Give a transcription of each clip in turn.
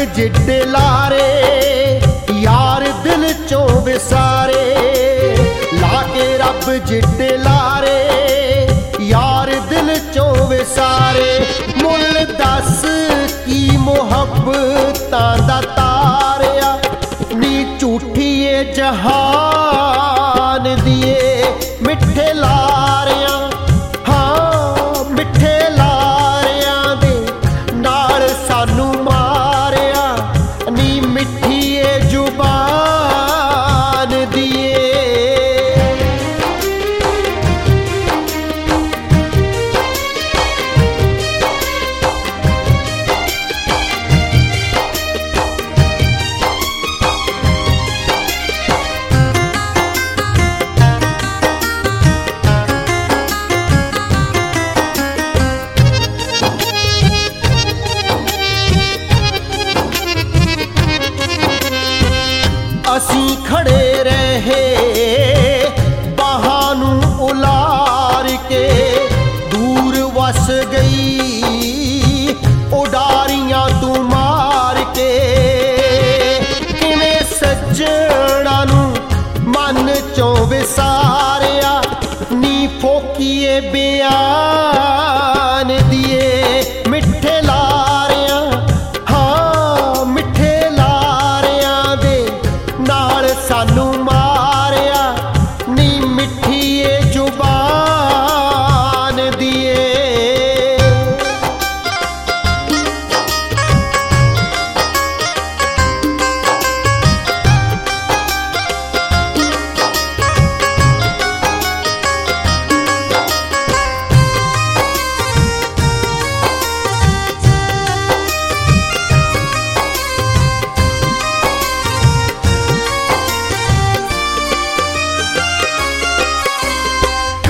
ਕੇ ਰੱਬ ਜਿੱਡੇ ਲਾਰੇ, ਯਾਰ ਦਿਲ ਚੋਂ ਵਿਸਾਰੇ। ਲਾ ਕੇ ਰੱਬ ਜਿੱਡੇ ਲਾਰੇ, ਯਾਰ ਦਿਲ ਚੋਂ ਵਿਸਾਰੇ। ਮੁੱਲ ਦੱਸ ਕੀ ਮੁਹੱਬਤਾਂ ਦਾ ਤਾਰਿਆ। ਨੀ ਝੂਠੀਏ ਜਹਾਨ ਦੀਏ। ਅਸੀਂ ਖੜੇ ਰਹੇ ਬਾਹਾਂ ਨੂੰ ਉਲਾਰ ਕੇ ਦੂਰ ਵਸ ਗਈ, ਉਡਾਰੀਆਂ ਤੂੰ ਮਾਰ ਕੇ। ਕਿਵੇਂ ਸੱਜਣਾ ਨੂੰ ਮਨ ਚੋਂ ਵਿਸਾਰਿਆ, ਨੀ ਫੋਕੀਏ ਬਿਆਨ ਦੀਏ ਮਿੱਠੇ ਲਾਰਿਆਂ ਸਾਨੂੰ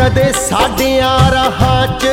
ਕਦੇ ਸਾਡਿਆਂ ਰਾਹਾਂ 'ਚ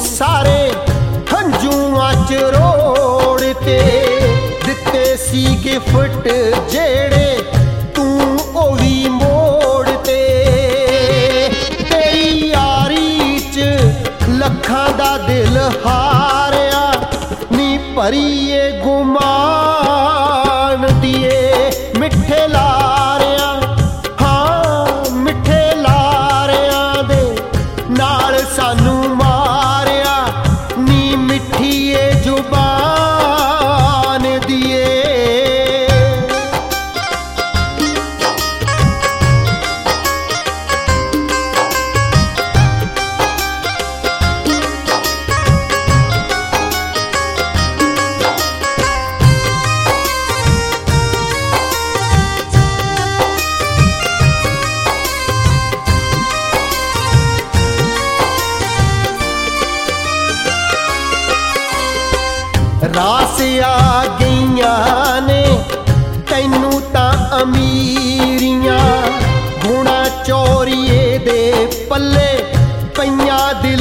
ਸਾਰੇ ਹੰਝੂਆਂ ਚ ਰੋੜ ਤੇ ਦਿੱਤੇ ਸੀ ਗਿਫਟ ਜਿਹੜੇ ਤੂੰ ਉਹ ਵੀ ਮੋੜ ਤੇ। ਤੇਰੀ ਯਾਰੀ ਚ ਲੱਖਾਂ ਦਾ ਦਿਲ ਹਾਰਿਆ, ਨੀ ਭਰੀਏ ਗੁਮਾਨ ਦੀਏ ਮਿੱਠੇ ਲਾਰਿਆਂ ਦਾਸ ਆ ਗਈਆਂ ਨੇ ਤੈਨੂੰ ਤਾਂ ਅਮੀਰੀਆਂ ਗੁਣਾ ਚੋਰੀਏ ਦੇ ਪੱਲੇ ਪਈਆਂ ਦਿਲ